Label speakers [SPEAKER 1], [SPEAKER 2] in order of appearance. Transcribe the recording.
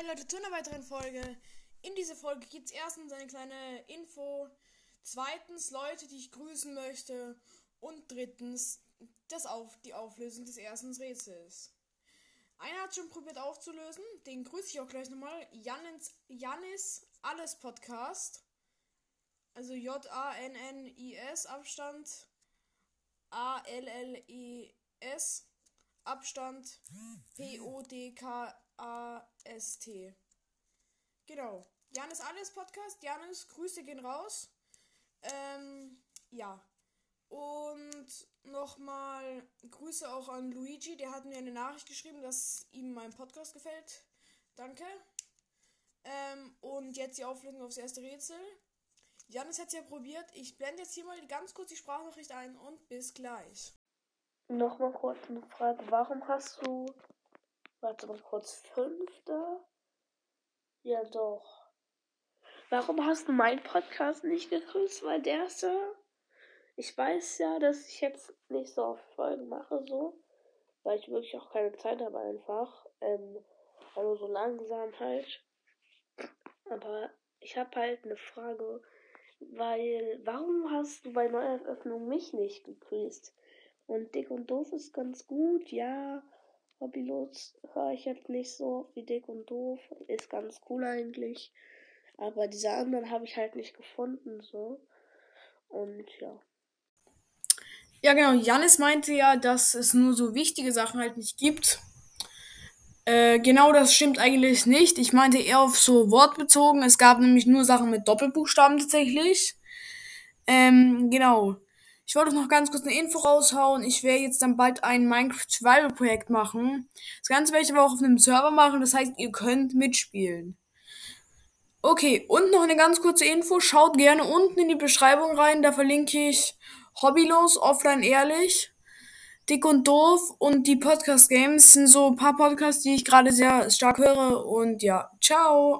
[SPEAKER 1] Hi Leute, zu einer weiteren Folge. In dieser Folge gibt es erstens eine kleine Info, zweitens Leute, die ich grüßen möchte und drittens das auf, die Auflösung des ersten Rätsels. Einer hat schon probiert aufzulösen, den grüße ich auch gleich nochmal. Janis, Janis Alles Podcast. Also J-A-N-N-I-S Abstand A-L-L-E-S Abstand P-O-D-K-A-S-T. Genau. Janis Alles Podcast. Janis, Grüße gehen raus. Ähm, ja. Und nochmal Grüße auch an Luigi. Der hat mir eine Nachricht geschrieben, dass ihm mein Podcast gefällt. Danke. Ähm, und jetzt die Auflösung aufs erste Rätsel. Janis hat es ja probiert. Ich blende jetzt hier mal ganz kurz die Sprachnachricht ein und bis gleich.
[SPEAKER 2] Nochmal kurz eine Frage. Warum hast du. Warte mal kurz. Fünfte? Ja, doch. Warum hast du meinen Podcast nicht gegrüßt? Weil der ist ja. Ich weiß ja, dass ich jetzt nicht so oft Folgen mache, so. Weil ich wirklich auch keine Zeit habe, einfach. Ähm, also so langsam halt. Aber ich habe halt eine Frage. Weil, warum hast du bei Neueröffnung mich nicht gegrüßt? Und Dick und Doof ist ganz gut, ja. Hobbylos höre ich jetzt nicht so wie Dick und Doof. Ist ganz cool eigentlich. Aber diese anderen habe ich halt nicht gefunden, so. Und ja.
[SPEAKER 1] Ja, genau. Janis meinte ja, dass es nur so wichtige Sachen halt nicht gibt. Äh, genau das stimmt eigentlich nicht. Ich meinte eher auf so wortbezogen. Es gab nämlich nur Sachen mit Doppelbuchstaben tatsächlich. Ähm, genau. Ich wollte noch ganz kurz eine Info raushauen. Ich werde jetzt dann bald ein Minecraft Survival Projekt machen. Das Ganze werde ich aber auch auf einem Server machen. Das heißt, ihr könnt mitspielen. Okay, und noch eine ganz kurze Info. Schaut gerne unten in die Beschreibung rein. Da verlinke ich Hobbylos, offline ehrlich, dick und doof und die Podcast Games sind so ein paar Podcasts, die ich gerade sehr stark höre. Und ja, ciao.